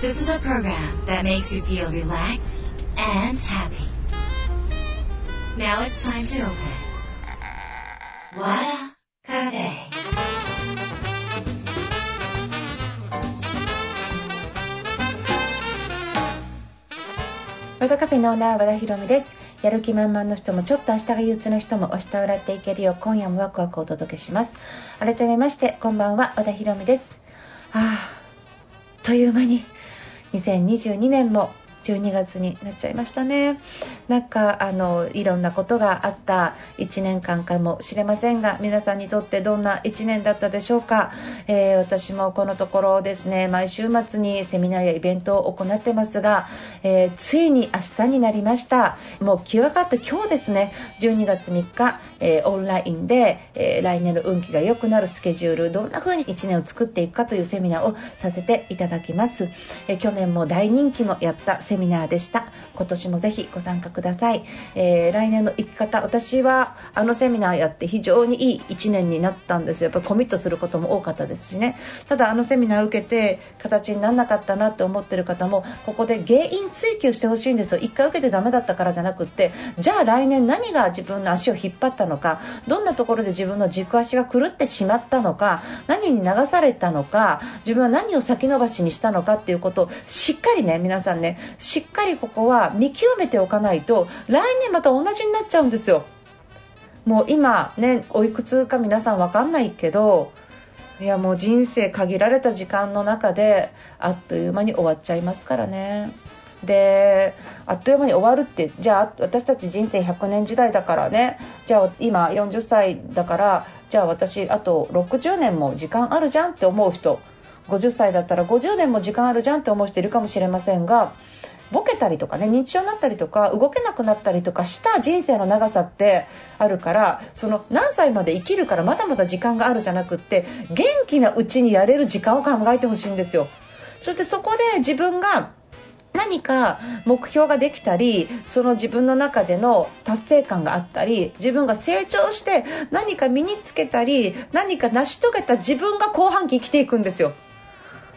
This is a program that makes you feel relaxed and happy. Now it's time to open. Wada Cafe. 和田カフェのオーナー和田博美ですやる気満々の人もちょっと明日が憂鬱な人も明日笑っていけるよう今夜もワクワクお届けします改めましてこんばんは和田博美ですああという間に2022年も12月になっちゃいましたね。なんかあのいろんなことがあった1年間かもしれませんが皆さんにとってどんな1年だったでしょうか、えー、私もこのところですね毎週末にセミナーやイベントを行ってますが、えー、ついに明日になりました。もう気がかって今日ですね。12月3日、えー、オンラインで、え来年の運気が良くなるスケジュールどんな風に1年を作っていくかというセミナーをさせていただきます、え去年も大人気のやったセミナーでした。今年もぜひご参加ください、えー、来年の生き方私はあのセミナーやって非常にいい1年になったんですよ。やっぱコミットすることも多かったですしね。ただあのセミナー受けて形にならなかったなって思ってる方もここで原因追求してほしいんですよ。1回受けてダメだったからじゃなくってじゃあ来年何が自分の足を引っ張ったのかどんなところで自分の軸足が狂ってしまったのか何に流されたのか自分は何を先延ばしにしたのかっていうことをしっかりね皆さんねしっかりここは見極めておかないと来年また同じになっちゃうんですよ。もう今ねおいくつか皆さん分かんないけどいやもう人生限られた時間の中であっという間に終わっちゃいますからね。であっという間に終わるってじゃあ私たち人生100年時代だからね。じゃあ今40歳だからじゃあ私あと60年も時間あるじゃんって思う人。50歳だったら50年も時間あるじゃんって思う人いるかもしれませんがボケたりとかね認知症になったりとか動けなくなったりとかした人生の長さってあるからその何歳まで生きるからまだまだ時間があるじゃなくって元気なうちにやれる時間を考えてほしいんですよ。そしてそこで自分が何か目標ができたりその自分の中での達成感があったり自分が成長して何か身につけたり何か成し遂げた自分が後半期生きていくんですよ。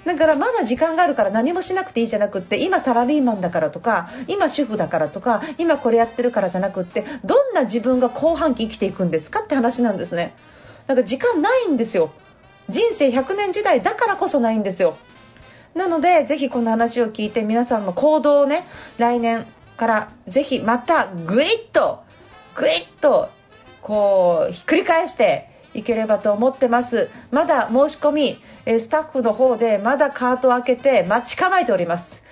だからまだ時間があるから何もしなくていいじゃなくって今サラリーマンだからとか今主婦だからとか今これやってるからじゃなくってどんな自分が後半期生きていくんですかって話なんですね。だから時間ないんですよ。人生100年時代だからこそないんですよ。なのでぜひこの話を聞いて皆さんの行動をね来年からぜひまたグイッとグイッとこうひっくり返していければと思ってます。まだ申し込みスタッフの方でまだカートを開けて待ち構えております。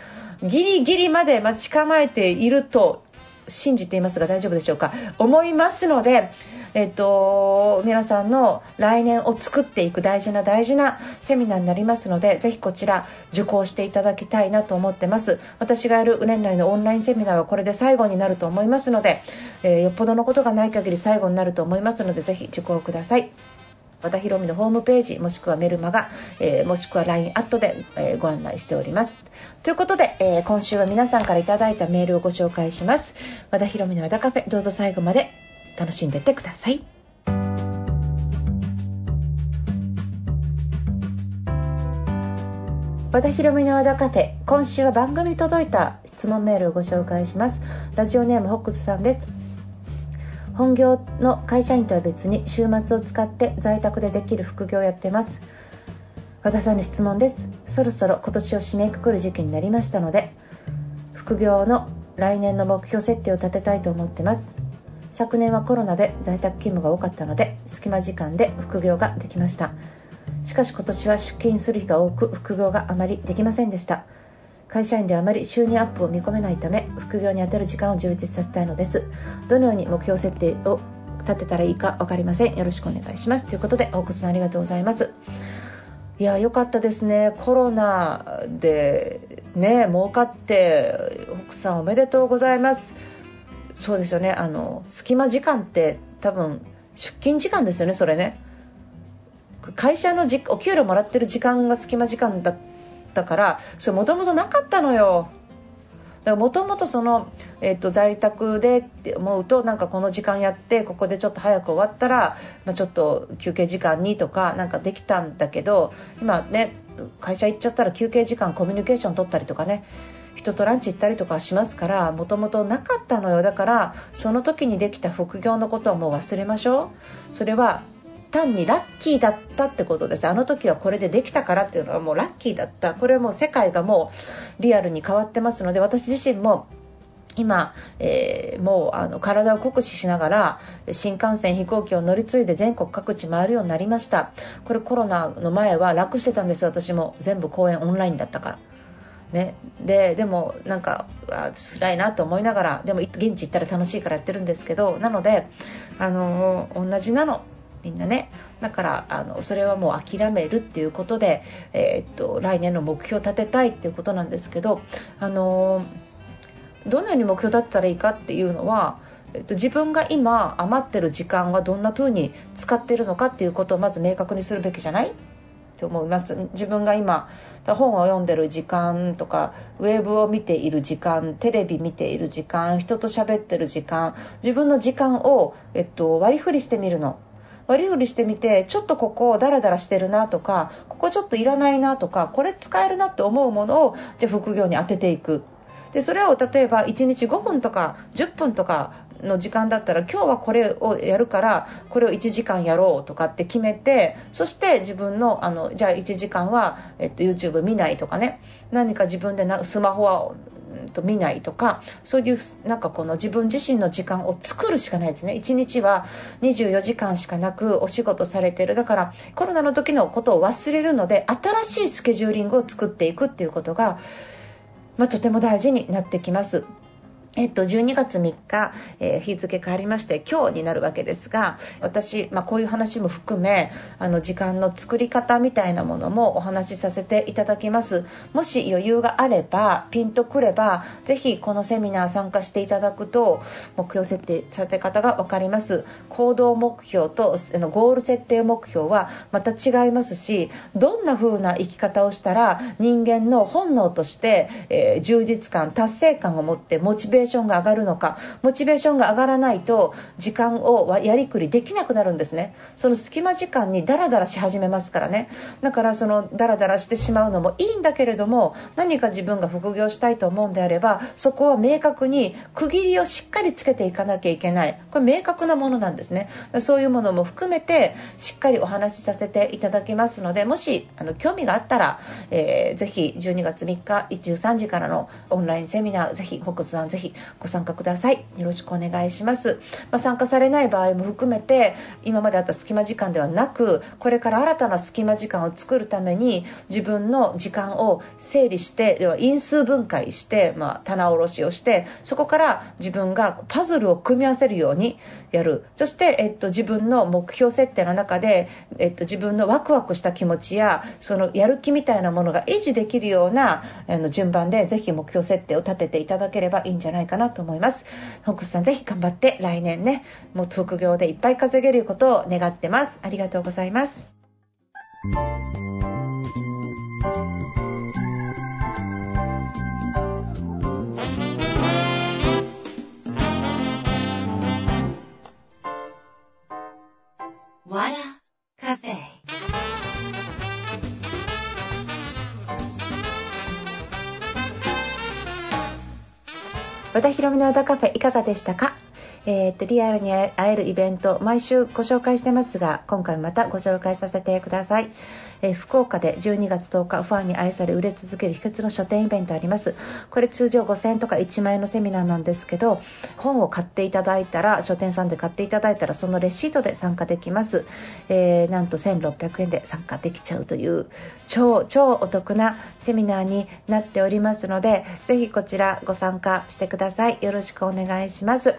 ギリギリまで待ち構えていると信じていますが大丈夫でしょうか？思いますので、えっと、皆さんの来年を作っていく大事な大事なセミナーになりますのでぜひこちら受講していただきたいなと思ってます。私がやる年内のオンラインセミナーはこれで最後になると思いますので、えー、よっぽどのことがない限り最後になると思いますのでぜひ受講ください。和田博美のホームページもしくはメルマガ、えー、もしくは LINE アットで、えー、ご案内しております。ということで、えー、今週は皆さんから頂いたメールをご紹介します。和田博美の和田カフェどうぞ最後まで。楽しんでってください。和田博美の和田カフェ。今週は番組に届いた質問メールをご紹介します。ラジオネームホックスさんです。本業の会社員とは別に週末を使って在宅でできる副業をやってます。和田さんに質問です。そろそろ今年を締めくくる時期になりましたので副業の来年の目標設定を立てたいと思ってます。昨年はコロナで在宅勤務が多かったので隙間時間で副業ができました。しかし今年は出勤する日が多く副業があまりできませんでした。会社員であまり収入アップを見込めないため副業に充てる時間を充実させたいのです。どのように目標設定を立てたらいいか分かりません。よろしくお願いします。ということで大久さんありがとうございます。いや良かったですね。コロナでね儲かって奥さんおめでとうございます。そうですよね。あの隙間時間って多分出勤時間ですよねそれね。会社のじお給料もらってる時間が隙間時間だったからそれもともとなかったのよ。からもともとその、えー、と在宅でって思うとなんかこの時間やってここでちょっと早く終わったら、まあ、ちょっと休憩時間にとかなんかできたんだけど今ね会社行っちゃったら休憩時間コミュニケーション取ったりとかね。人とランチ行ったりとかしますからもともとなかったのよ。だからその時にできた副業のことはもう忘れましょう。それは単にラッキーだったってことです。あの時はこれでできたからっていうのはもうラッキーだった。これはもう世界がもうリアルに変わってますので私自身も今、えー、もうあの体を酷使しながら新幹線飛行機を乗り継いで全国各地回るようになりました。これコロナの前は楽してたんです私も全部公演オンラインだったから。ね、ででもなんか辛いなと思いながらでも現地行ったら楽しいからやってるんですけどなのであの同じなの。みんなね。だからあのそれはもう諦めるっていうことで、えー、っと来年の目標を立てたいっていうことなんですけどあのどのように目標だったらいいかっていうのはえっと、自分が今余ってる時間はどんな風に使ってるのかっていうことをまず明確にするべきじゃない？と思います自分が今本を読んでる時間とかウェブを見ている時間テレビ見ている時間人と喋ってる時間自分の時間を、えっと、割り振りしてみるの。割り振りしてみてちょっとここダラダラしてるなとかここちょっといらないなとかこれ使えるなって思うものをじゃあ副業に当てていくでそれを例えば1日5分とか10分とかの時間だったら今日はこれをやるからこれを1時間やろうとかって決めてそして自分のあのじゃあ1時間は、えっと、YouTube 見ないとかね。何か自分でなスマホはと見ないとかそういうなんかこの自分自身の時間を作るしかないですね。1日は24時間しかなくお仕事されてる。だからコロナの時のことを忘れるので新しいスケジューリングを作っていくっていうことが、まあ、とても大事になってきます。えっと、12月3日、えー、日付変わりまして今日になるわけですが私、まあ、こういう話も含めあの時間の作り方みたいなものもお話しさせていただきます。もし余裕があればピンとくればぜひこのセミナー参加していただくと目標設定させ方が分かります。行動目標とあのゴール設定目標はまた違いますしどんな風な生き方をしたら人間の本能として、えー、充実感達成感を持ってモチベーションベーションが上がるのかモチベーションが上がらないと時間をやりくりできなくなるんですね。その隙間時間にダラダラし始めますからね。だからそのダラダラしてしまうのもいいんだけれども何か自分が副業したいと思うんであればそこは明確に区切りをしっかりつけていかなきゃいけない。これ明確なものなんですね。そういうものも含めてしっかりお話しさせていただきますのでもしあの興味があったら、えー、ぜひ12月3日13時からのオンラインセミナーぜひフォックスさんぜひご参加ください。よろしくお願いします、まあ、参加されない場合も含めて今まであった隙間時間ではなくこれから新たな隙間時間を作るために自分の時間を整理してでは因数分解して、まあ、棚卸しをしてそこから自分がパズルを組み合わせるようにやる。そして、えっと、自分の目標設定の中で、えっと、自分のワクワクした気持ちやそのやる気みたいなものが維持できるようなあの順番でぜひ目標設定を立てていただければいいんじゃないかなと思います。ホックスさんぜひ頑張って来年ね、もっと副業でいっぱい稼げることを願ってます。ありがとうございます。和田ヒロミの和田カフェいかがでしたか？えー、っとリアルに会えるイベント毎週ご紹介してますが今回またご紹介させてください。え福岡で12月10日ファンに愛され売れ続ける秘訣の書店イベントあります。これ通常5000円とか1万円のセミナーなんですけど本を買っていただいたら書店さんで買っていただいたらそのレシートで参加できます、えー、なんと1600円で参加できちゃうという超超お得なセミナーになっておりますのでぜひこちらご参加してください。よろしくお願いします。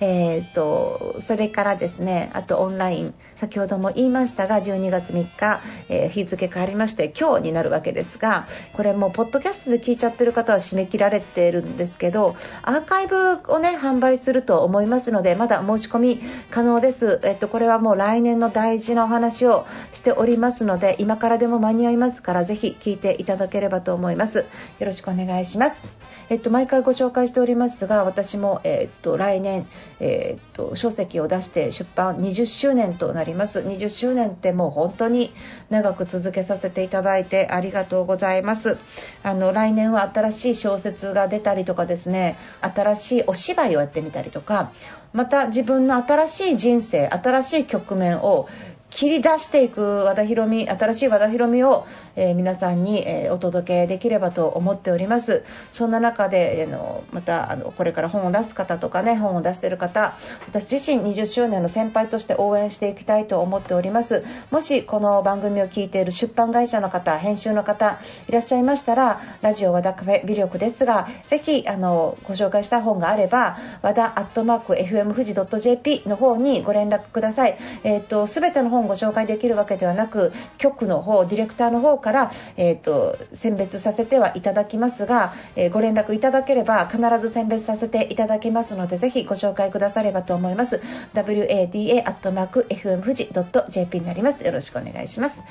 えーと、それからですねあとオンライン先ほども言いましたが12月3日、えー日付変わりまして今日になるわけですがこれもうポッドキャストで聞いちゃってる方は締め切られてるんですけどアーカイブをね販売すると思いますのでまだ申し込み可能です、えっと、これはもう来年の大事なお話をしておりますので今からでも間に合いますからぜひ聞いていただければと思います。よろしくお願いします。えっと、毎回ご紹介しておりますが私も、えっと、来年、えっと、書籍を出して出版20周年となります。20周年ってもう本当に長く続けさせていただいてありがとうございます。あの来年は新しい小説が出たりとかですね新しいお芝居をやってみたりとかまた自分の新しい人生新しい局面を切り出していく和田博美新しい和田博美を、えー、皆さんに、えー、お届けできればと思っております。そんな中で、えー、のまたあのこれから本を出す方とかね本を出している方私自身20周年の先輩として応援していきたいと思っております。もしこの番組を聞いている出版会社の方編集の方いらっしゃいましたらラジオ和田カフェ美力ですがぜひあのご紹介した本があれば和田アットマーク FM 富士 .jp の方にご連絡ください。えっ、と全ての本本ご紹介できるわけではなく局の方ディレクターの方から、えーと、選別させてはいただきますが、えー、ご連絡いただければ必ず選別させていただきますのでぜひご紹介くださればと思います。wada.fm 富士 .jp になります。よろしくお願いします、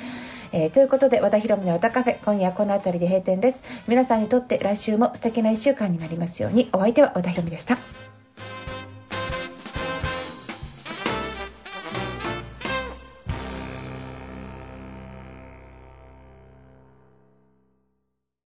えー、ということで和田博美の和田カフェ今夜この辺りで閉店です。皆さんにとって来週も素敵な1週間になりますように。お相手は和田博美でした。